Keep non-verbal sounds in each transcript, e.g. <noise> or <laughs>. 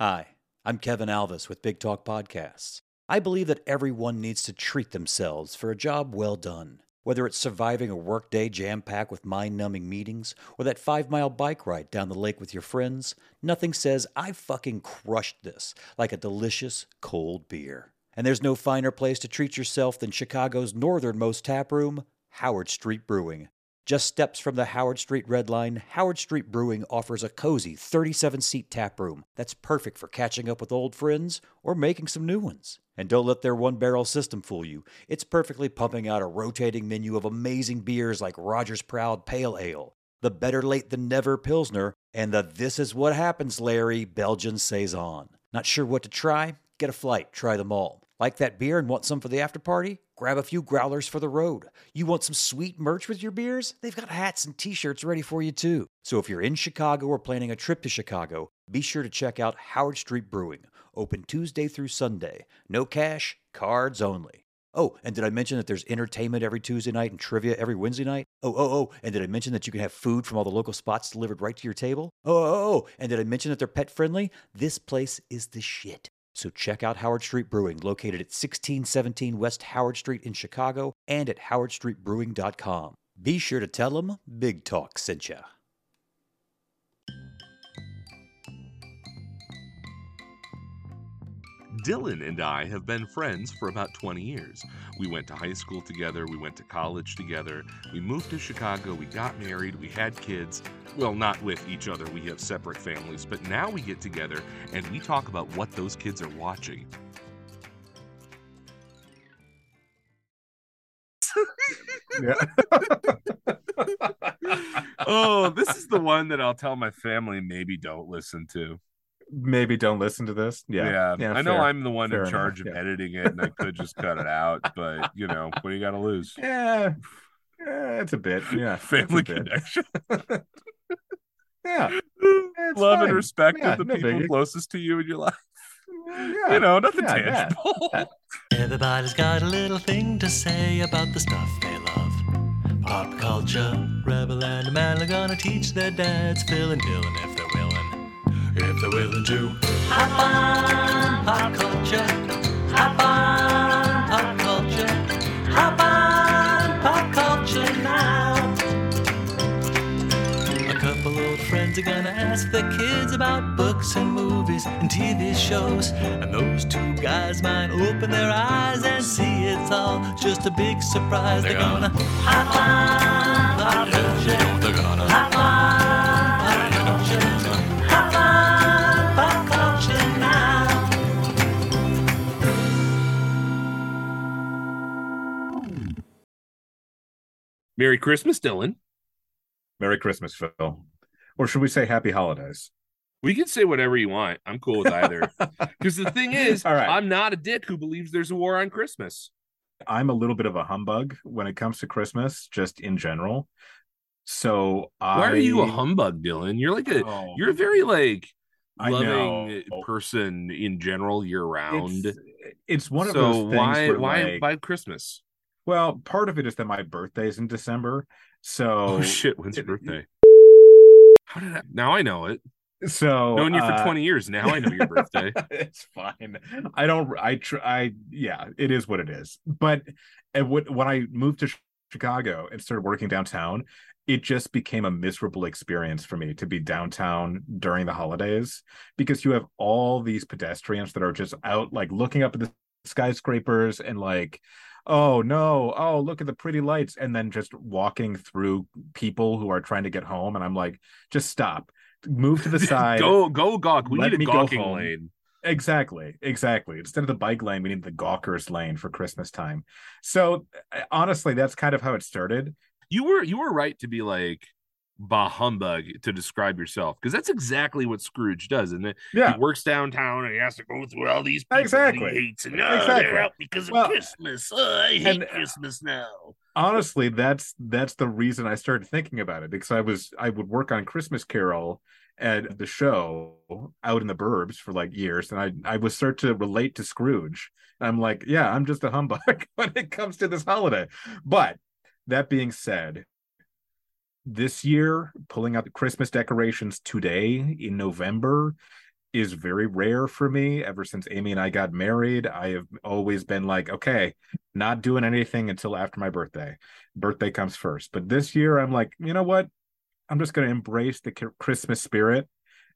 Hi, I'm Kevin Alvis with Big Talk Podcasts. I believe that everyone needs to treat themselves for a job well done. Whether it's surviving a workday jam packed with mind numbing meetings or that five mile bike ride down the lake with your friends, nothing says, I fucking crushed this like a delicious cold beer. And there's no finer place to treat yourself than Chicago's northernmost tap room, Howard Street Brewing. Just steps from the Howard Street Red Line, Howard Street Brewing offers a cozy 37 seat tap room that's perfect for catching up with old friends or making some new ones. And don't let their one barrel system fool you. It's perfectly pumping out a rotating menu of amazing beers like Roger's Proud Pale Ale, the Better Late Than Never Pilsner, and the This Is What Happens Larry Belgian Saison. Not sure what to try? Get a flight, try them all. Like that beer and want some for the after party? Grab a few growlers for the road. You want some sweet merch with your beers? They've got hats and t shirts ready for you too. So if you're in Chicago or planning a trip to Chicago, be sure to check out Howard Street Brewing, open Tuesday through Sunday. No cash, cards only. Oh, and did I mention that there's entertainment every Tuesday night and trivia every Wednesday night? Oh, oh, oh, and did I mention that you can have food from all the local spots delivered right to your table? Oh, oh, oh, and did I mention that they're pet friendly? This place is the shit. So check out Howard Street Brewing, located at 1617 West Howard Street in Chicago and at howardstreetbrewing.com. Be sure to tell them Big Talk sent ya. Dylan and I have been friends for about 20 years. We went to high school together, we went to college together, we moved to Chicago, we got married, we had kids. Well, not with each other, we have separate families, but now we get together and we talk about what those kids are watching. Yeah. <laughs> oh, this is the one that I'll tell my family maybe don't listen to. Maybe don't listen to this. Yeah. Yeah, I know fair. I'm the one Fair in enough, charge of yeah. editing it, and I could just cut it out. <laughs> But you know, what do you got to lose? Yeah. Yeah, it's a bit. Yeah. <laughs> Family bit. connection. <laughs> Yeah. It's Love and respect Yeah, of the no people biggie. closest to you in your life. Mm, yeah. You know, nothing Yeah, yeah. tangible. Yeah. Everybody's got a little thing to say about the stuff they love. Pop culture, Rebel and man are gonna teach their dads, Phil and Dylan if they're willing. If they're willing to. Hop on, pop culture. Hop on, pop culture. Hop on, pop culture now. A couple old friends are gonna ask their kids about books and movies and TV shows. And those two guys might open their eyes and see it's all just a big surprise. They're gonna hop on pop culture. They're gonna hop on Merry Christmas, Dylan. Merry Christmas, Phil. Or should we say Happy Holidays? We can say whatever you want. I'm cool with either. <laughs> Because the thing is, All right. I'm not a dick who believes there's a war on Christmas. I'm a little bit of a humbug when it comes to Christmas, just in general. So I Why are you a humbug, Dylan? You're like a Oh, you're a very like loving person in general year round. It's, it's one of so those things why why like- why Christmas? Well, part of it is that my birthday is in December. So Oh, shit, when's your birthday? How did I now I know it. So Knowing you for uh, 20 years now, I know your birthday. <laughs> it's fine. I don't. I try. I yeah. It is what it is. But and when when I moved to Chicago and started working downtown, it just became a miserable experience for me to be downtown during the holidays because you have all these pedestrians that are just out like looking up at the skyscrapers and like oh no oh look at the pretty lights and then just walking through people who are trying to get home and i'm like just stop move to the <laughs> side go go gawk. We Let need a gawking lane. Exactly, exactly. Instead of the bike lane, we need the gawkers lane for Christmas time. So uh, honestly, that's kind of how it started. You were you were right to be like bah humbug to describe yourself because that's exactly what Scrooge does, it? Yeah, He works downtown and he has to go through all these people Exactly. he hates and oh, Exactly. they're out because of Well, Christmas. Oh, I hate and- uh, Christmas now. honestly, that's that's the reason I started thinking about it because I was I would work on Christmas Carol at the show out in the burbs for like years, and I I would start to relate to Scrooge. I'm like, yeah, I'm just a humbug <laughs> when it comes to this holiday. But that being said, this year pulling out the Christmas decorations today in November is very rare for me. Ever since Amy and I got married, I have always been like, okay, not doing anything until after my birthday. Birthday comes first. But this year, I'm like, you know what? I'm just going to embrace the Christmas spirit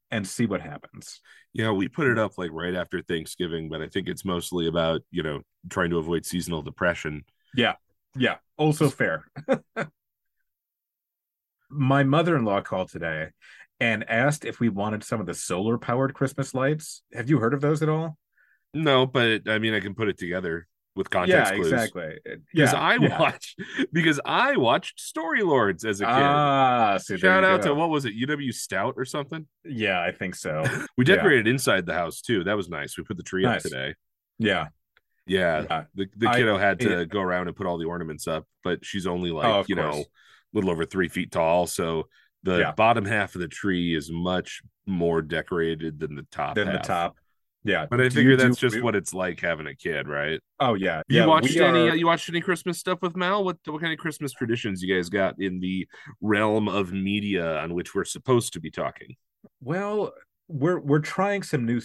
and see what happens. Yeah, we put it up like right after Thanksgiving, but I think it's mostly about, you know, trying to avoid seasonal depression. Yeah. Yeah. Also fair. <laughs> My mother in law called today and asked if we wanted some of the solar powered Christmas lights. Have you heard of those at all? No, but I mean, I can put it together with context yeah, clues. exactly. Because yeah, I yeah. watched <laughs> because I watched Storylords as a kid. Ah, so Shout out go. to what was it, UW Stout or something? Yeah, I think so. <laughs> we decorated inside the house too. That was nice. We put the tree nice. up today. Yeah. Yeah. The the kiddo I, had to go around and put all the ornaments up, but she's only like, oh, you course. know, little over three feet tall. So the yeah. bottom half of the tree is much more decorated than the top than half. the top yeah but i do figure that's just what it's like having a kid right oh yeah you yeah, watched any are... you watched any christmas stuff with mal what what kind of christmas traditions you guys got in the realm of media on which we're supposed to be talking well we're we're trying some new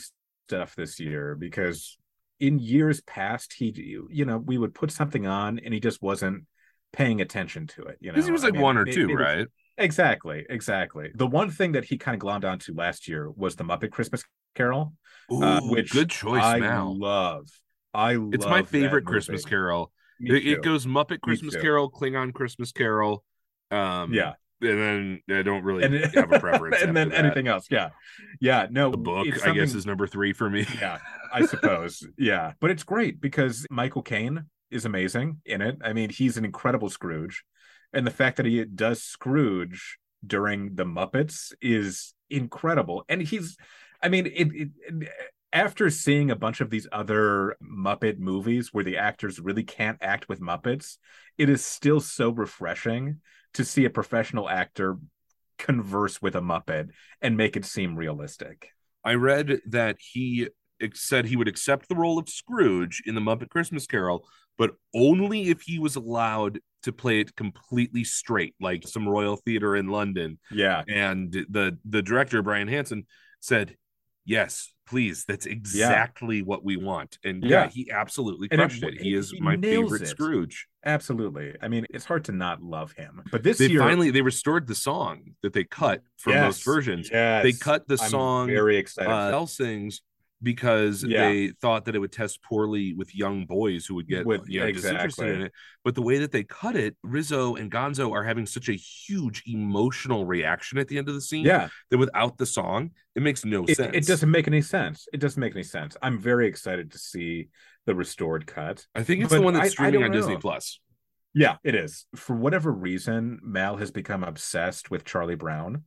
stuff this year because in years past he you know we would put something on and he just wasn't paying attention to it you know he was like I mean, one or two right Exactly, exactly. The one thing that he kind of glommed onto last year was the Muppet Christmas Carol, Ooh, uh, which good choice. I now. love. I love it's my favorite Christmas Carol. It, it, goes Muppet Christmas Carol, Klingon Christmas Carol. Um, yeah, and then I don't really <laughs> have a preference. and then that. anything else, yeah, yeah. No, the book I guess is number three for me. yeah, I <laughs> suppose. yeah, but it's great because Michael Caine is amazing in it. I mean, he's an incredible Scrooge and the fact that he does Scrooge during the Muppets is incredible. And he's, I mean, it, it, after seeing a bunch of these other Muppet movies where the actors really can't act with Muppets, it is still so refreshing to see a professional actor converse with a Muppet and make it seem realistic. I read that he said he would accept the role of Scrooge in the Muppet Christmas Carol, but only if he was allowed to play it completely straight, like some Royal Theatre in London. Yeah. And the the director Brian Henson said, "Yes, please. That's exactly yeah. what we want." And yeah, yeah he absolutely crushed it, it. He is he my favorite it. Scrooge. Absolutely. I mean, it's hard to not love him. But this they year, finally they restored the song that they cut from yes, most versions. Yes. They cut the I'm song. Very excited. Uh, Helsing's because yeah. they thought that it would test poorly with young boys who would get with, you know, exactly. disinterested in it. But the way that they cut it, Rizzo and Gonzo are having such a huge emotional reaction at the end of the scene. Yeah. That without the song, it makes no it, sense. It doesn't make any sense. It doesn't make any sense. I'm very excited to see the restored cut. I think it's but the one that's streaming on know. Disney Plus. Yeah, it is. For whatever reason, Mal has become obsessed with Charlie Brown.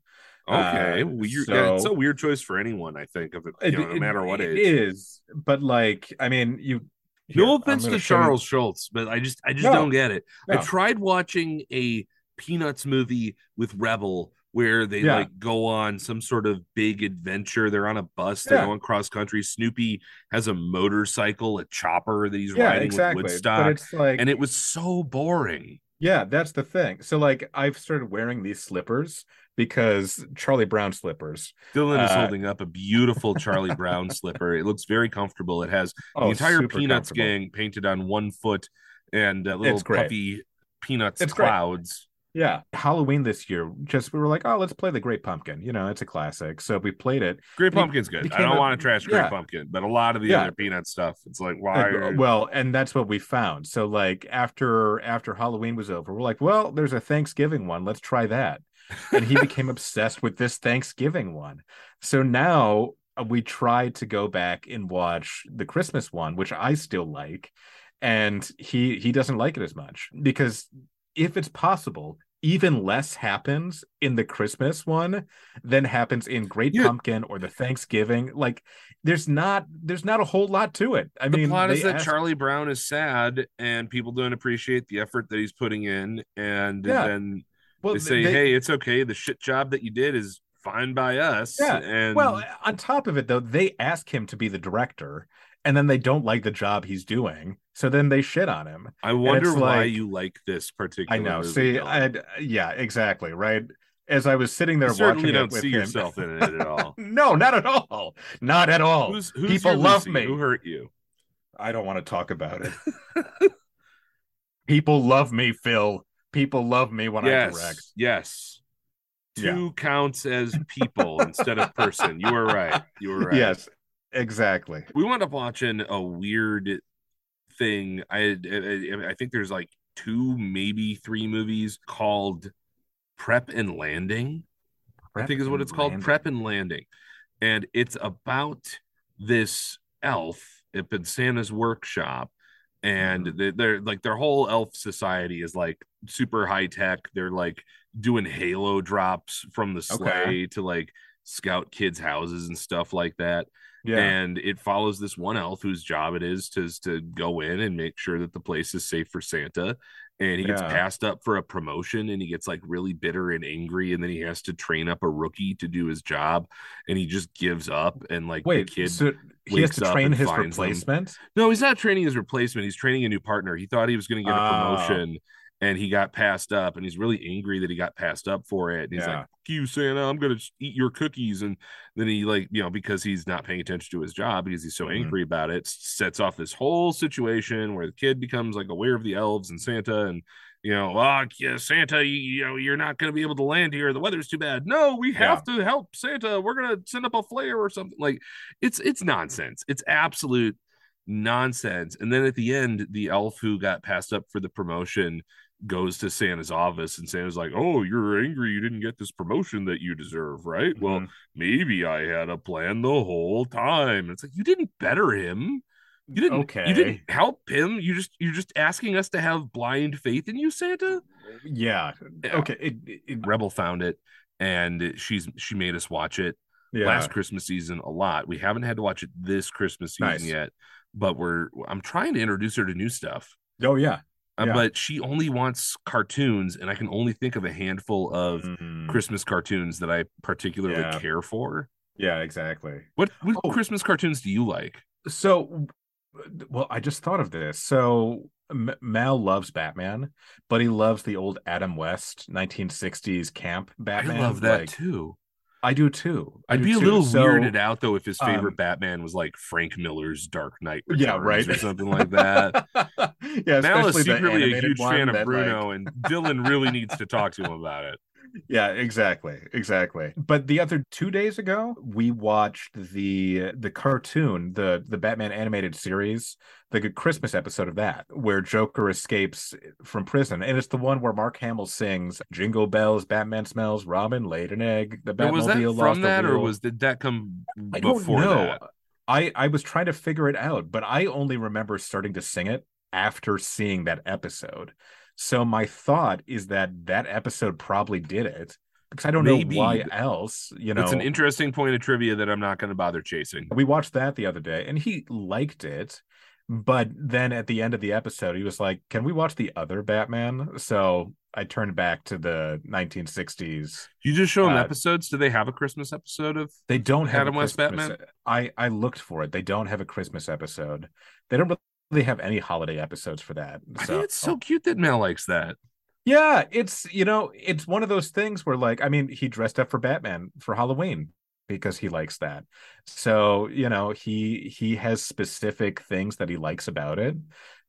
Okay, uh, weird. So, yeah, it's a weird choice for anyone. I think of it, you know, no matter what it age. It is, but like, I mean, you. Here, no offense to Charles you... Schulz, but I just, I just no, don't get it. No. I tried watching a Peanuts movie with Rebel where they yeah. like go on some sort of big adventure. They're on a bus, they're yeah. going cross country. Snoopy has a motorcycle, a chopper that he's yeah, riding exactly. with Woodstock. Like, and it was so boring. Yeah, that's the thing. So like I've started wearing these slippers because Charlie Brown slippers. Dylan is uh, holding up a beautiful Charlie <laughs> Brown slipper. It looks very comfortable. It has oh, the entire Peanuts gang painted on one foot and uh, little puffy Peanuts it's clouds. Great. Yeah, Halloween this year, just we were like, oh, let's play the Great Pumpkin. You know, it's a classic. So we played it. Great Pumpkin's good. I don't a, want to trash Great yeah. Pumpkin, but a lot of the yeah. other Peanut stuff, it's like why? Well, and that's what we found. So like after after Halloween was over, we're like, well, there's a Thanksgiving one. Let's try that and he became obsessed with this Thanksgiving one. So now uh, we tried to go back and watch the Christmas one, which I still like, and he he doesn't like it as much because if it's possible, even less happens in the Christmas one than happens in Great yeah. Pumpkin or the Thanksgiving. Like there's not there's not a whole lot to it. I the mean, plot is that ask... Charlie Brown is sad and people don't appreciate the effort that he's putting in, and yeah. then well, they say, they, "Hey, it's okay. The shit job that you did is fine by us." Yeah. And well, on top of it, though, they ask him to be the director, and then they don't like the job he's doing, so then they shit on him. I wonder why like, you like this particular. I know. See, I yeah, exactly. Right. as I was sitting there You certainly watching it don't with see him- yourself in it at all. <laughs> no, not at all. Not at all. Who's, who's People love Lucy? me. Who hurt you? I don't want to talk about it. <laughs> People love me, Phil. People love me when I yes, direct. yes. Yeah. Two counts as people <laughs> instead of person. You were right. You were right. Yes, exactly. we wound up watching a weird thing. I, I I think there's like two, maybe three movies called Prep and Landing. I think is what it's called, Prep and Landing, and it's about this elf up in Santa's workshop, and Mm-hmm. they- they're like their whole elf society is like super high tech. They're like doing halo drops from the sleigh Okay. to like scout kids' houses and stuff like that Yeah. and it follows this one elf whose job it is to, to go in and make sure that the place is safe for Santa. And he gets Yeah. passed up for a promotion and he gets like really bitter and angry. And then he has to train up a rookie to do his job. And he just gives up. And like Wait, the kid, so he has to train his them. replacement? no, he's not training his replacement. He's training a new partner. He thought he was going to get a Oh. promotion and he got passed up. And he's really angry that he got passed up for it. And he's Yeah. like, "Fuck you, Santa, I'm going to eat your cookies. And then he, like, you know, because he's not paying attention to his job because he's so Mhm. angry about it, sets off this whole situation where the kid becomes like aware of the elves and Santa and, you know, oh, yeah, Santa, you, you know, you're not going to be able to land here. The weather's too bad. No, we have to help Santa. We're going to send up a flare or something. Like, it's it's nonsense. It's absolute nonsense. And then at the end, the elf who got passed up for the promotion goes to Santa's office, and Santa's like, "Oh, you're angry. You didn't get this promotion that you deserve, right? Well, Mhm. maybe I had a plan the whole time." It's like you didn't better him. You didn't. Okay. You didn't help him. You just you're just asking us to have blind faith in you, Santa. yeah. Okay. It, it- Rebel found it, and she's she made us watch it yeah. last Christmas season a lot. We haven't had to watch it this Christmas season Nice. yet, but we're I'm trying to introduce her to new stuff. oh yeah. Uh, Yeah. But she only wants cartoons, and I can only think of a handful of Mhm. Christmas cartoons that I particularly Yeah. care for. Yeah. Exactly. What, what Oh. Christmas cartoons do you like? So, well, I just thought of this. So M- Mal loves Batman, but he loves the old Adam West 1960s camp Batman. I love that Like, too. I do too. I I'd do be a little So- weirded out though if his favorite um, Batman was like Frank Miller's Dark Knight <laughs> Yeah, right. or something like that. <laughs> yeah, Mal is secretly a huge fan of that, like- Bruno, and Dylan really needs to talk to him about it. Yeah exactly exactly but the other two days ago we watched the the cartoon the the batman animated series the good christmas episode of that where joker escapes eh, from prison and it's the one where mark hamill sings jingle bells batman smells robin laid an egg the Now, was that batmobile lost from that, or was did that come I don't before know. that? I I was trying to figure it out, but I only remember starting to sing it after seeing that episode. So my thought is that that episode probably did it because I don't Maybe. know why else. You know, It's an interesting point of trivia that I'm not going to bother chasing. we watched that the other day, and he liked it. But then at the end of the episode, he was like, "Can we watch the other Batman?" So I turned back to the 1960s. You just show them Uh, episodes. Do they have a Christmas episode of? They don't have Adam a West Christmas- Batman? I I looked for it. They don't have a Christmas episode. They don't really have any holiday episodes for that. I So think it's so oh. cute that Mel likes that. yeah, it's you know it's one of those things where like I mean he dressed up for Batman for Halloween because he likes that. So you know he he has specific things that he likes about it.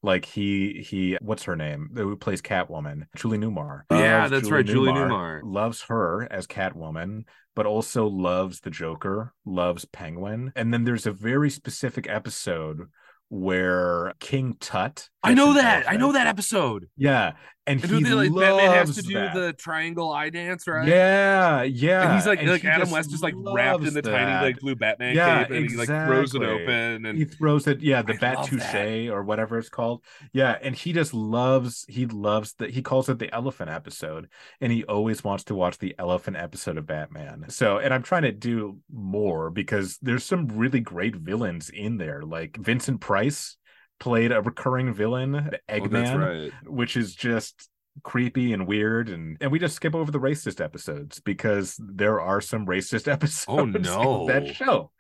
Like he he what's her name who plays Catwoman Julie Newmar Yeah, that's right, Julie Newmar. loves her as Catwoman but also loves the Joker loves Penguin and then there's a very specific episode where King Tut I know that. I know that episode. yeah and, And he they like Batman has to do that. the triangle eye dance, right? Yeah, yeah. And he's like, and like Adam West is like wrapped in the tiny like blue Batman Yeah, cape, and he like throws it open, and he throws it, yeah, the I bat touche or whatever it's called. Yeah, and he just loves, he loves that he calls it the elephant episode, and he always wants to watch the elephant episode of Batman. So, and I'm trying to do more because there's some really great villains in there. Like Vincent Price played a recurring villain, oh, Eggman right. which is just creepy and weird and and we just skip over the racist episodes because there are some racist <laughs> oh, episodes Oh, no. that show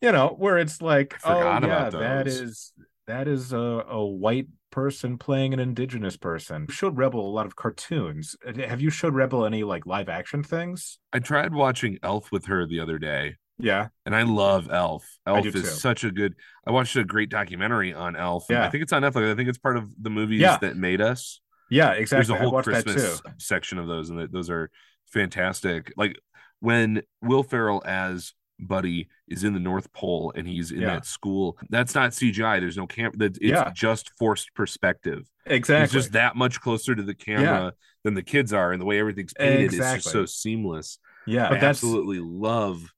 you know where it's like oh yeah, that is that is a, a white person playing an indigenous person. Showed Rebel a lot of cartoons. Have you showed Rebel any like live action things? I tried watching Elf with her the other day, Yeah. and I love Elf. Elf is too. such a good. I watched a great documentary on Elf. Yeah. I think it's on Netflix. I think it's part of the movies Yeah. that made us. Yeah, exactly. There's a whole Christmas section of those, and those are fantastic. Like when Will Ferrell as Buddy is in the North Pole and he's in Yeah. that school. That's not CGI. There's no camera. That it's Yeah. just forced perspective. Exactly. He's just that much closer to the camera than the kids are, and the way everything's painted is just so seamless. yeah, I absolutely love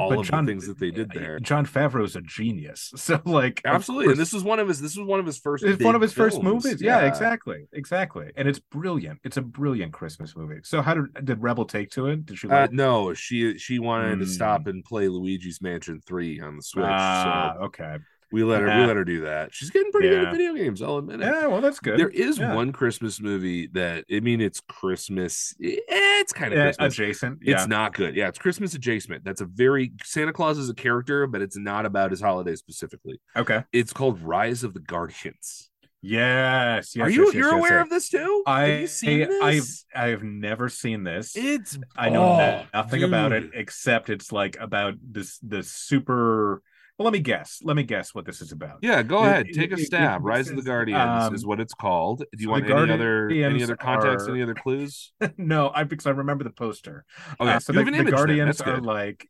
all but of Jon- the things that they did there. Jon Favreau's a genius. <laughs> So like Absolutely, and this was one of his. This was one of his first. It's one of his first movies. Yeah. exactly, exactly, and it's brilliant. It's a brilliant Christmas movie. So, how did did Rebel take to it? Did she? Uh, Like, no, she she wanted to Hmm. stop and play Luigi's Mansion Three on the Switch. Ah, so okay. We let her we let her do that. She's getting pretty good at video games. I'll admit it. Yeah, well, that's good. There is Yeah. one Christmas movie that I mean, it's Christmas. eh, It's kind of Yeah, Christmas. adjacent. It's not good. Yeah, it's Christmas adjacent. That's a very Santa Claus is a character, but it's not about his holiday specifically. okay. It's called Rise of the Guardians. Yes. yes Are you yes, you're yes, aware yes. of this too? I Have you seen I've this? I've never seen this. It's I know oh, nothing about it except it's like about this the super. Well, let me guess. Let me guess what this is about. Yeah, go It- ahead. Take a it- it- stab. it Rise of the Guardians um, is what it's called. Do you so want the any other any other context? are- Any other clues? <laughs> no, I because I remember the poster. Okay, Uh, so the, have an the then. Guardians are like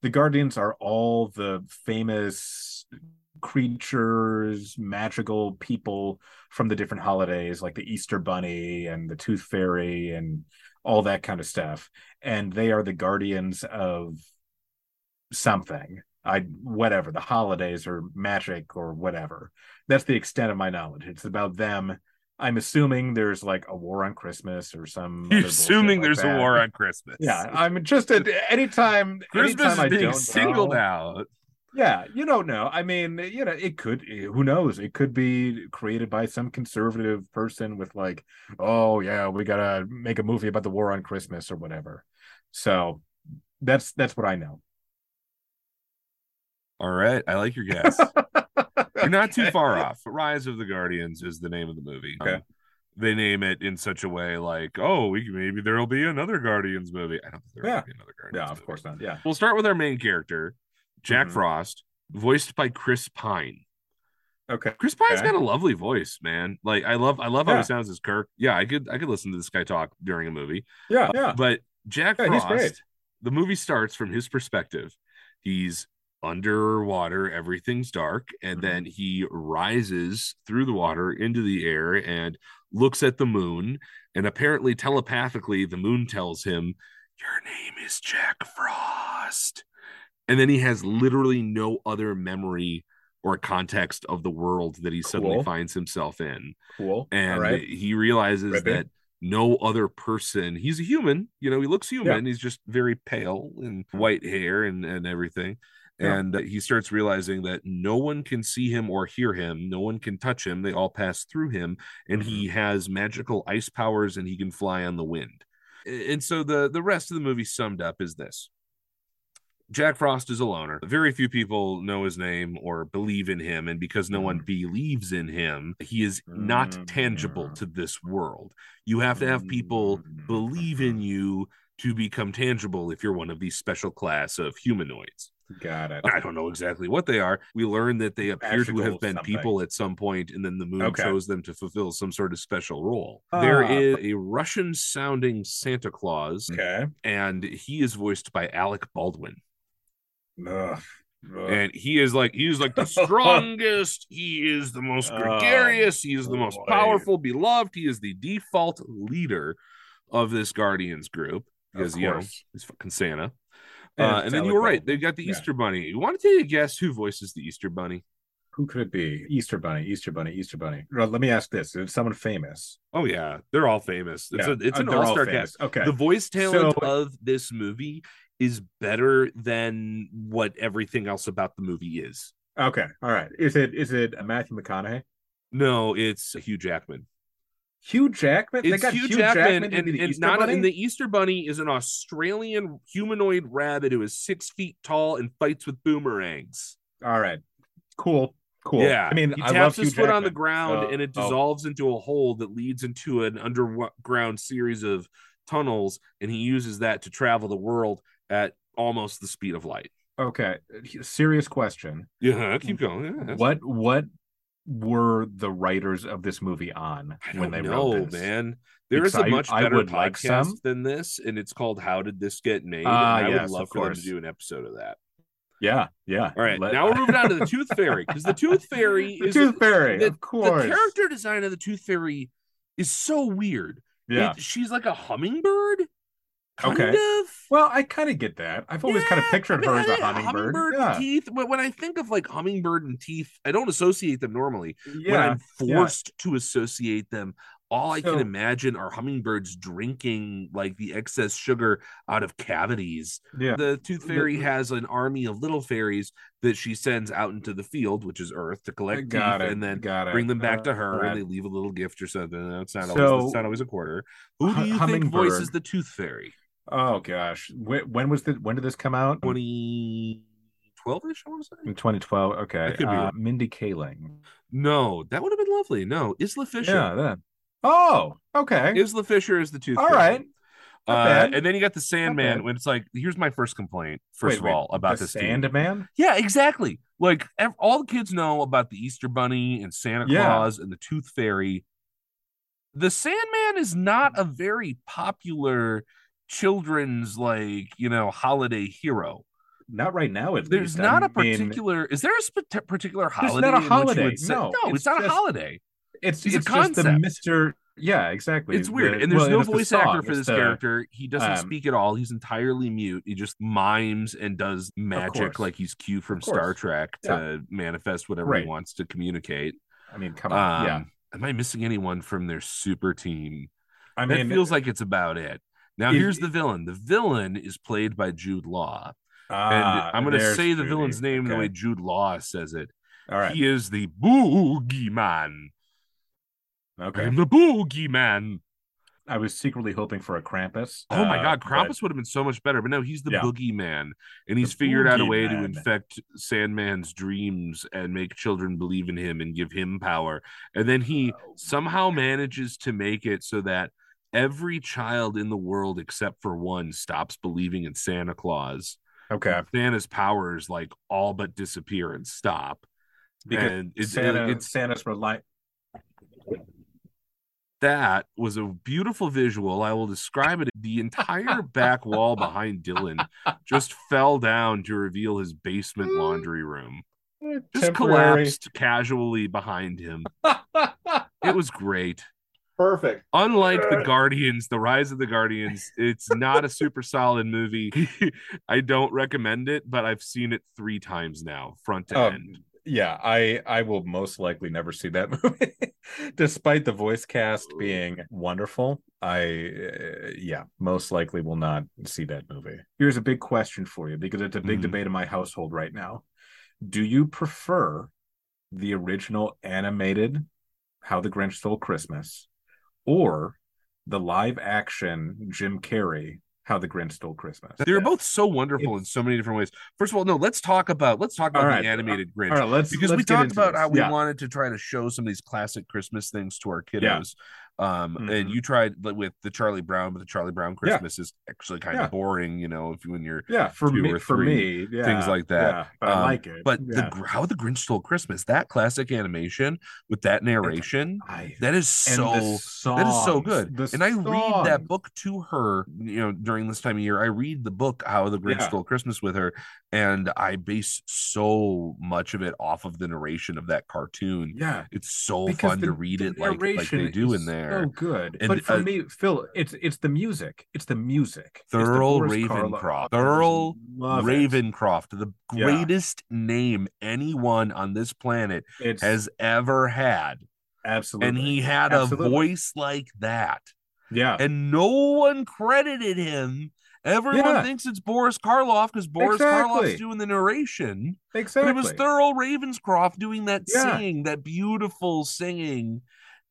the Guardians are all the famous creatures, magical people from the different holidays, like the Easter Bunny and the Tooth Fairy and all that kind of stuff. And they are the guardians of something. I whatever the holidays or magic or whatever. That's the extent of my knowledge. It's about them. I'm assuming there's like a war on Christmas or some. You're assuming like there's that. a war on Christmas. Yeah, I'm just at anytime. Christmas anytime is I being don't singled know- out. Yeah, you don't know. I mean, you know, it could. Who knows? It could be created by some conservative person with like, oh yeah, we gotta make a movie about the war on Christmas or whatever. So that's that's what I know. All right, I like your guess. You're not too <laughs> far off. Rise of the Guardians is the name of the movie. Okay. Um, they name it in such a way like, oh, we maybe there'll be another Guardians movie. I don't think there Yeah. will be another Guardians. Yeah, of movie. course not. Yeah. We'll start with our main character, Jack Mhm. Frost, voiced by Chris Pine. Okay. Chris Pine's Okay. got a lovely voice, man. Like I love I love how he sounds as Kirk. Yeah, I could I could listen to this guy talk during a movie. Yeah. Yeah. But Jack Yeah, Frost, the movie starts from his perspective. He's underwater, everything's dark, and Mhm. then he rises through the water into the air and looks at the moon. And apparently, telepathically, the moon tells him, Your name is Jack Frost. And then he has literally no other memory or context of the world that he suddenly finds himself in Cool. and right. he realizes Ripping. that no other person he's a human you know he looks human he's just very pale and white hair and, and everything Yeah. and he starts realizing that no one can see him or hear him no one can touch him they all pass through him and he Mm-hmm. has magical ice powers and he can fly on the wind and so the the rest of the movie summed up is this Jack Frost is a loner. Very few people know his name or believe in him. And because no one believes in him, he is not tangible Mm. to this world. You have to have people Mm. believe in you to become tangible if you're one of these special class of humanoids. Got it. I don't know exactly what they are. We learn that they appear to have been something. people at some point, and then the moon Okay. chose them to fulfill some sort of special role. there Ah. is a Russian sounding Santa Claus, Okay. and he is voiced by Alec Baldwin. Ugh. Ugh. and he is like he is like the <laughs> strongest he is the most Oh, gregarious he is the most boy. powerful beloved he is the default leader of this guardians group because Of you know he's fucking santa And uh, and then you were right they've got the Yeah. easter bunny you want to take a guess who voices the easter bunny Who could it be? Easter Bunny, Easter Bunny, Easter Bunny. Let me ask this: Is someone famous? oh yeah they're all famous it's, Yeah, a, it's uh, an all-star cast Okay. the voice talent So- of this movie is better than what everything else about the movie is Okay. All right. Is it is it Matthew McConaughey? no it's hugh jackman Hugh Jackman? It's Hugh, Jackman, to and, be the and Easter not Bunny? and the Easter Bunny is an Australian humanoid rabbit who is six feet tall and fights with boomerangs. All right. Cool. Cool. Yeah, I mean, he I love taps Hugh his foot on the ground, so- and it oh, dissolves into a hole that leads into an underground series of tunnels, and he uses that to travel the world at almost the speed of light. okay. Serious question. Yeah, keep going. Yeah, What what were the writers of this movie on when they know, wrote this? man. There is Because a I- much I better like podcast some. than this, and it's called "How Did This Get Made?" And ah, I yes, would love for them to do an episode of that. Yeah, yeah. All right, Let- now we're moving on to the <laughs> Tooth Fairy because the Tooth Fairy the is Tooth Fairy, the, of course. the character design of the Tooth Fairy is so weird. yeah. It- she's like a hummingbird. Kind Okay. of. Well, I kind of get that. I've always kind of pictured I mean, her as a hummingbird. Hummingbird yeah. teeth. But when I think of like hummingbird and teeth, I don't associate them normally. yeah. When I'm yeah. forced to associate them, all I can imagine are hummingbirds drinking like the excess sugar out of cavities. yeah. The tooth fairy has an army of little fairies that she sends out into the field, which is Earth, to collect teeth it. and then bring them back Uh, to her, right. and they leave a little gift or something. That's not So- always. That's not always a quarter. Who do you think voices the tooth fairy? Oh gosh, Wh- when was the when did this come out? 2012 ish, I want to say. In 2012. Okay, could be uh, right. Mindy Kaling. No, that would have been lovely. No, Isla Fisher. Yeah, that. Oh, okay. Isla Fisher is the tooth All right. Uh, and then you got the Sandman. When it's like, here's my first complaint. First Wait, of wait, all, about the this team. Sandman. Yeah, exactly. Like all the kids know about the Easter Bunny and Santa Yeah. Claus and the Tooth Fairy. The Sandman is not a very popular children's like you know holiday hero. Not right now. At There's least. I not a mean, particular. Is there a sp- particular holiday? not a in which you holiday. say- No, no, it's, it's not a holiday. It's It's a it's, just the. Mister. Yeah, exactly. It's weird, The- and there's well, no it's the voice song, actor for this the- character. He doesn't um, speak at all. He's entirely mute. He just mimes and does magic like he's Q from Star Trek to manifest whatever Right. he wants to communicate. I mean, come on. Um, yeah, Am I missing anyone from their super team? I mean, feels like it's about it. Now here's the villain. The villain is played by Jude Law, and ah, I'm going to say the villain's name the way Jude Law says it. All right. He is the boogeyman. Okay. I'm the boogeyman. I was secretly hoping for a Krampus. Oh my uh, god, but- Krampus would have been so much better, but no, he's the Yeah. boogeyman, and he's The figured out a way to infect Sandman's dreams and make children believe in him and give him power. And then he Oh. somehow manages to make it so that every child in the world except for one stops believing in Santa Claus. Okay. Santa's powers like all but disappear and stop. Because and it's, Santa, it's Santa's rely. that was a beautiful visual. I will describe it. The entire back wall behind Dylan just <laughs> fell down to reveal his basement laundry room. Just Temporary. collapsed casually behind him. <laughs> It was great. Perfect. Unlike the Guardians, the Rise of the Guardians, it's not a super <laughs> solid movie. <laughs> I don't recommend it, but I've seen it three times now, front to Um, end. yeah, I I will most likely never see that <laughs> movie, despite the voice cast being wonderful. I uh, yeah, most likely will not see that movie. Here's a big question for you because it's a big Mhm. debate in my household right now. Do you prefer the original animated How the Grinch Stole Christmas or the live action Jim Carrey How the Grinch Stole Christmas? They're both so wonderful in so many different ways. First of all, no, let's talk about let's talk about All right. the animated uh, Grinch. All right, let's because let's we talked about this. how we Yeah. wanted to try to show some of these classic Christmas things to our Yeah. Um, and Mhm. you tried like, with the Charlie Brown, but the Charlie Brown Yeah. Christmas is actually kind Yeah. of boring, you know, if you when you're yeah for me or for me yeah, things like that. yeah, but I Um, like it but yeah. the how the Grinch stole Christmas, that classic animation with that narration, I- that is so the that is so good. And I read that book to her, you know, during this time of year. I read the book How the Grinch Yeah. Stole Christmas with her, and I base so much of it off of the narration of that cartoon. yeah It's so fun the- to read it like, like they do in there. so good And, but for uh, me phil it's it's the music it's the music the Thurl Boris Ravenscroft. Thurl. Ravenscroft, the Yeah. greatest name anyone on this planet it's has ever had. absolutely And he had Absolutely. a voice like that. yeah And no one credited him. Everyone Yeah. thinks it's Boris Karloff because Boris Exactly. Karloff's doing the narration. exactly But it was Thurl Ravenscroft doing that Yeah. singing, that beautiful singing.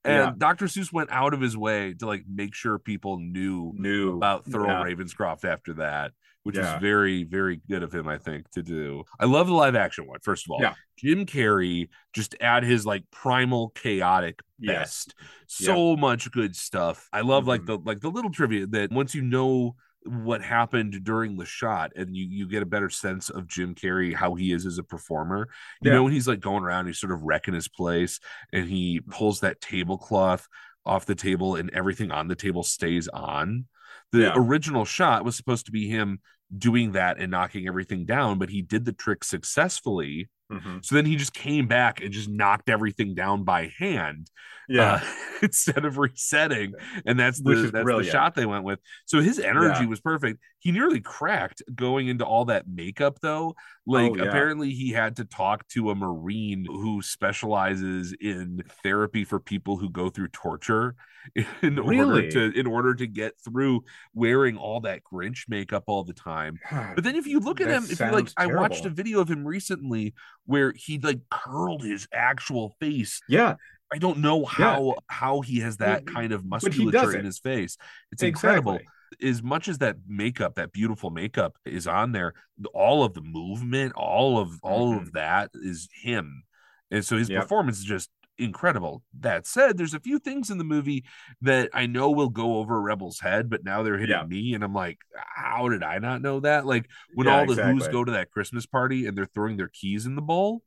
And Yeah. Dr. Seuss went out of his way to like make sure people knew knew about Thurl. Ravenscroft after that. which is very, very good of him, I think, to do. I love the live action one, first of all. Yeah. Jim Carrey just at his like primal chaotic Yes. best. So much good stuff. I love like Mhm. the like the little trivia that once you know what happened during the shot and you you get a better sense of Jim Carrey how he is as a performer. You Yeah. know when he's like going around he's sort of wrecking his place and he pulls that tablecloth off the table and everything on the table stays on. The Yeah. original shot was supposed to be him doing that and knocking everything down, but he did the trick successfully. Mhm. So then he just came back and just knocked everything down by hand Yeah. uh, <laughs> instead of resetting. And that's the that's brilliant. the shot they went with. So his energy Yeah. was perfect. He nearly cracked going into all that makeup though. Like Oh, yeah. apparently he had to talk to a marine who specializes in therapy for people who go through torture <laughs> in order to in order to get through wearing all that Grinch makeup all the time. God, <sighs> But then if you look at him, if you like, sounds I watched a video of him recently where he like curled his actual face. yeah, I don't know how how he has that kind of musculature in his face. It's incredible. As much as that makeup, that beautiful makeup is on there, all of the movement, all of all of that is him. And so his Mm-hmm. Yep. performance is just incredible. That said, there's a few things in the movie that I know will go over Rebel's head, but now they're hitting Yeah. me, and I'm like, how did I not know that? Like when Yeah, all the Who's go to that Christmas party and they're throwing their keys in the bowl,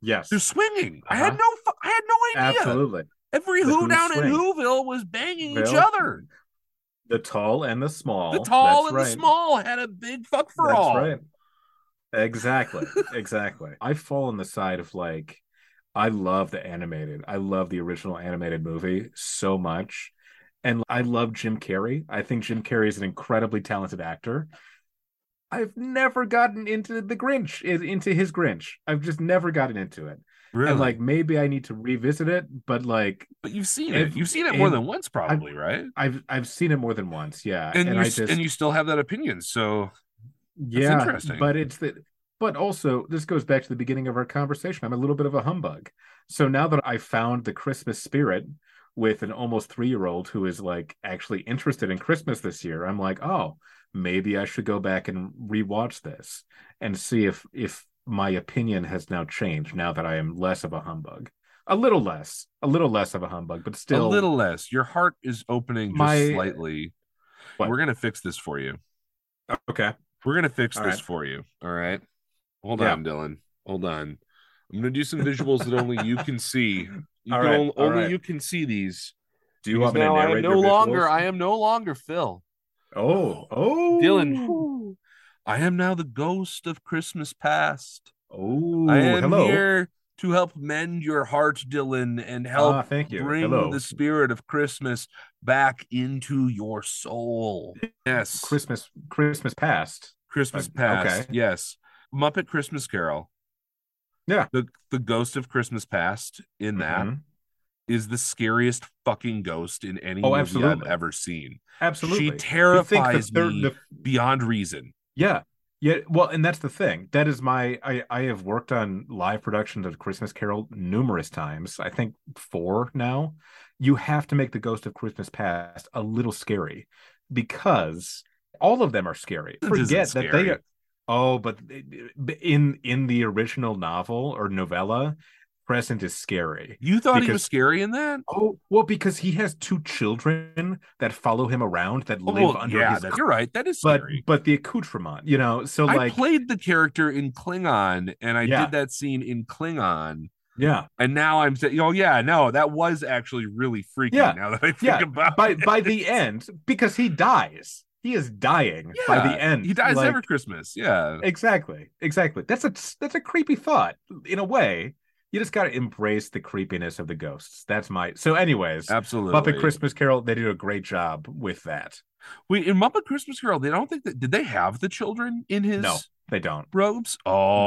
Yes, they're swinging. I had Uh-huh. no, I had no idea. absolutely. Every The Who down in swing. Whoville was banging each other. The tall and the small. The tall That's and right. the small had a big fuck for That's all. right. Exactly. exactly. <laughs> I fall on the side of like, I love the animated. I love the original animated movie so much. And I love Jim Carrey. I think Jim Carrey is an incredibly talented actor. I've never gotten into the Grinch, into his Grinch. I've just never gotten into it. Really? And like maybe I need to revisit it, but like but you've seen it. You've seen it more than once, probably, right? I've I've seen it more than once. Yeah. And, And, you I just and you still have that opinion. So yeah, interesting. But it's that. But also, this goes back to the beginning of our conversation. I'm a little bit of a humbug. So now that I found the Christmas spirit with an almost three year old who is like actually interested in Christmas this year, I'm like, oh, maybe I should go back and rewatch this and see if if my opinion has now changed now that I am less of a humbug. A little less, a little less of a humbug, but still a little less. Your heart is opening just My- slightly. What? We're gonna fix this for you. okay. We're gonna fix All this right. for you. All right. Hold Yeah. on, Dylan. Hold on. I'm gonna do some visuals that only you can see. <laughs> You All can right, on- all only right. you can see these. Do you Because want me to now I am no your longer. I am no longer Phil. Oh, oh, Dylan. I am now the ghost of Christmas past. Oh, I am hello. here to help mend your heart, Dylan, and help Ah, thank you. bring Hello. the spirit of Christmas back into your soul. Yes, Christmas, Christmas past. Christmas Uh, past. okay. Yes, Muppet Christmas Carol. Yeah. the the ghost of Christmas past in that is Mhm. the scariest fucking ghost in any Oh, movie I've ever seen. absolutely. She think the terrifies third- me the- beyond reason. yeah, yeah. Well, and that's the thing. That is my. I I have worked on live productions of Christmas Carol numerous times. I think four now. You have to make the Ghost of Christmas Past a little scary because all of them are scary. Forget that they are. Oh, but in in the original novel or novella, Crescent is scary. You thought he was scary in that? Oh, well, because he has two children that follow him around that oh, live well, under yeah, his that, you're right. That is but scary. but the accoutrement, you know, so I like played the character in Klingon, and I Yeah. did that scene in Klingon, yeah, and now I'm saying, oh yeah, no, that was actually really freaky. Yeah. Now that I think yeah. about by it. by the end, because he dies, he is dying by the end. he dies like, every Christmas. Yeah, Exactly, exactly. That's a that's a creepy thought in a way. You just got to embrace the creepiness of the ghosts. That's my so. Anyways, absolutely. Muppet Christmas Carol, they did a great job with that. Wait, in Muppet Christmas Carol, they don't think that did they have the children in his No, they don't. robes? Oh,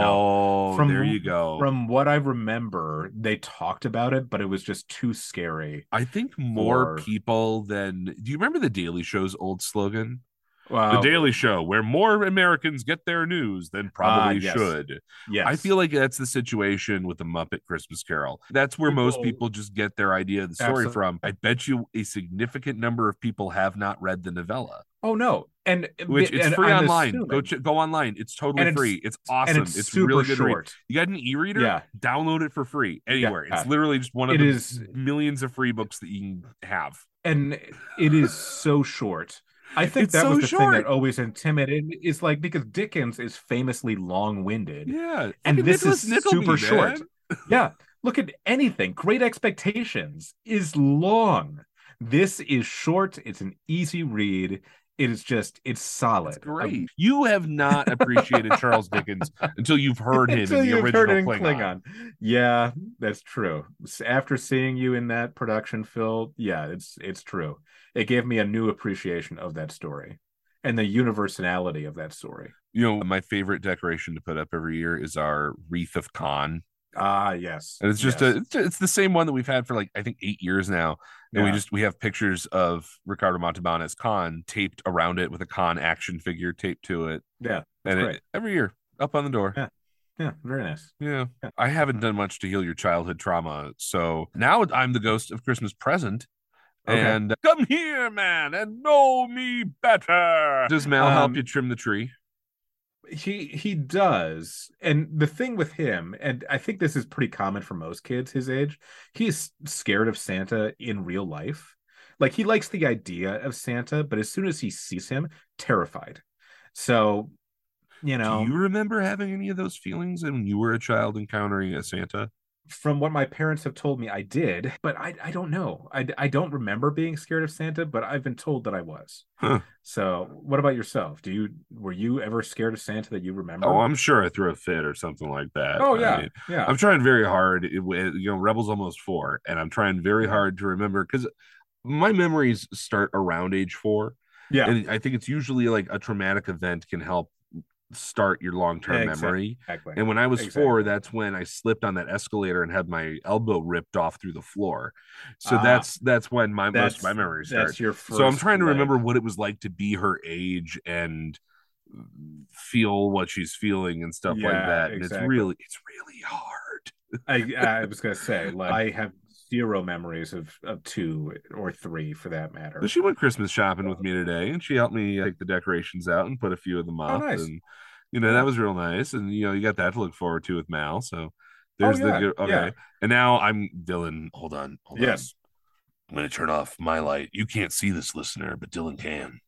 no. From- there you go. From what I remember, they talked about it, but it was just too scary. I think more for- people than. Do you remember the Daily Show's old slogan? Wow. The Daily Show, where more Americans get their news than probably Ah, yes. should. yes. I feel like that's the situation with the Muppet Christmas Carol. That's where most People- people just get their idea of the story Absol- from. I bet you a significant number of people have not read the novella, Oh no, and which it's and free I'm online. assuming- Go ch- go online. It's totally it's- free. It's awesome. it's, it's, super really good. to read. short. You got an e-reader? Yeah. Download it for free anywhere. Yeah. It's literally just one of It the is- millions of free books that you can have. and it is so short. I think It's that so was the thing that always intimidated. me, Is like because Dickens is famously long-winded. Yeah. And this Nicholas is Nickleby, super short. <laughs> Yeah, look at anything. Great Expectations is long. This is short. It's an easy read. It is just it's solid. It's um, great. you have not appreciated <laughs> Charles Dickens until you've heard him Until in the you've original heard it in Klingon. Yeah, that's true. After seeing you in that production, Phil, yeah, it's it's true. It gave me a new appreciation of that story and the universality of that story. You know, my favorite decoration to put up every year is our wreath of Khan, Ah, yes. and it's just yes. a it's, the same one that we've had for like I think eight years now, and we just we have pictures of Ricardo Montalban as Khan taped around it with a Khan action figure taped to it, yeah, and it, every year up on the door. Yeah. yeah, very nice. Yeah. Yeah. I haven't done much to heal your childhood trauma. So now I'm the ghost of Christmas present. Okay. And come here, man, and know me better. Does Mal help Um, you trim the tree? He he does. And the thing with him and i think this is pretty common for most kids his age he's scared of santa in real life. Like he likes the idea of santa but as soon as he sees him terrified. So you know. Do you remember having any of those feelings when you were a child encountering a Santa? From what my parents have told me i did but i i don't know i i don't remember being scared of santa but i've been told that i was Huh. so what about yourself do you were you ever scared of santa that you remember Oh, I'm sure I threw a fit or something like that. oh I yeah mean, yeah I'm trying very hard. It, it- you know, Rebels almost four, and I'm trying very hard to remember because my memories start around age four. yeah And I think it's usually like a traumatic event can help start your long term Exactly. memory. exactly And when I was four, that's when I slipped on that escalator and had my elbow ripped off through the floor. So Ah. that's that's when my most that's of my memories start. So I'm trying to remember what it was like to be her age and feel what she's feeling and stuff like that. And exactly. it's really it's really hard. I, I <laughs> was gonna say, like, I have zero memories of of two or three for that matter. But she went Christmas shopping with me today, and she helped me take the decorations out and put a few of them up. Oh, nice. And you know that was real nice, and you know you got that to look forward to with Mal. So there's Oh, yeah, the. Okay, yeah. and now I'm Dylan. Hold on, hold Yes. on. I'm gonna turn off my light. You can't see this, listener, but Dylan can.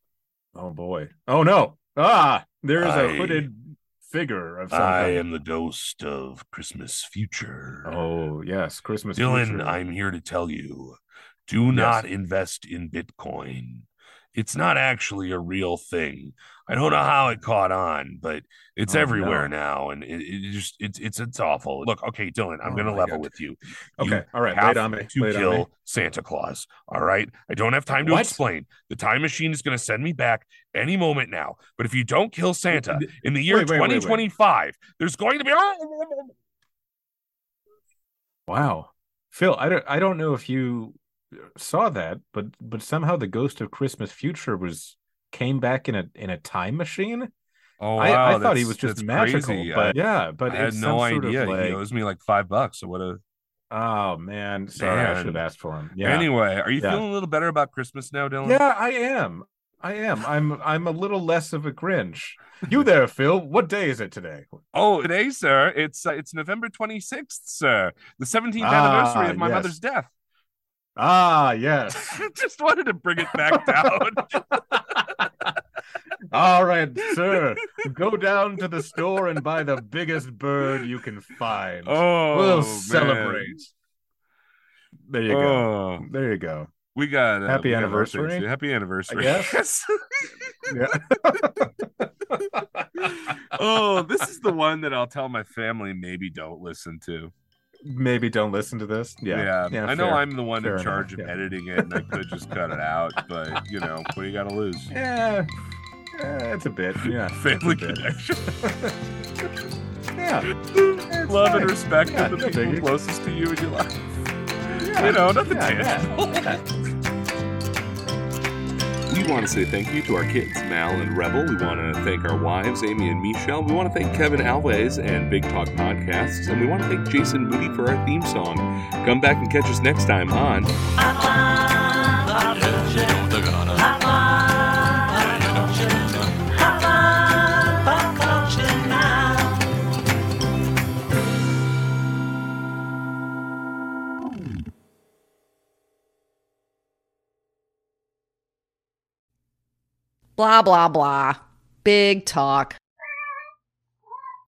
Oh boy. Oh no. Ah, there is I- a hooded figure of some I am the ghost of Christmas future. Oh yes, Christmas. Dylan, future. I'm here to tell you do not invest in Bitcoin. It's not actually a real thing. I don't know how it caught on, but it's Oh, everywhere no. now, and it, it just it's it's it's awful. Look, okay, Dylan, I'm Oh, gonna level God. with you. Okay, You all right, have on me, to lay it on kill me. Santa Claus. All right, I don't have time to What? explain. The time machine is gonna send me back any moment now. But if you don't kill Santa in the year Wait, wait, wait, wait. 2025, there's going to be. Wow, Phil. I don't. I don't know if you saw that, but but somehow the ghost of Christmas future was came back in a in a time machine. Oh, I, I wow, thought he was just magical, crazy. but I- yeah, but I had no some sort of, idea. like- He owes me like five bucks. So what a Oh man, sorry, I should have asked for him. Yeah, Anyway, are you Yeah. feeling a little better about Christmas now, Dylan? yeah, I am. I am. I'm. I'm a little less of a Grinch. You there, Phil? What day is it today? Oh, today, sir, it's uh, it's November twenty sixth, sir, the seventeenth Ah, anniversary of my yes. mother's death. Ah, yes. <laughs> Just wanted to bring it back down. <laughs> All right, sir. Go down to the store and buy the biggest bird you can find. oh, we'll man. celebrate. There you go. Oh, There you go. we got uh, Happy we got anniversary, do. Happy anniversary. Yeah. <laughs> oh, this is the one that I'll tell my family maybe don't listen to. Maybe don't listen to this. Yeah. yeah I know fair. I'm the one Fair in charge enough, of yeah. editing it, and I could just cut it out. But you know, what do you got to lose? <laughs> Yeah. Yeah, it's a bit. Yeah. <laughs> Family connection. <laughs> Yeah. It's Love and respect Yeah, of the people closest to you in your life. Yeah. You know, nothing Yeah, tangible. Want to say thank you to our kids, Mal and Rebel. We want to thank our wives, Amy and Michelle. We want to thank Kevin Alves and Big Talk Podcasts. And we want to thank Jason Moody for our theme song. Come back and catch us next time on. Blah, blah, blah. Big talk.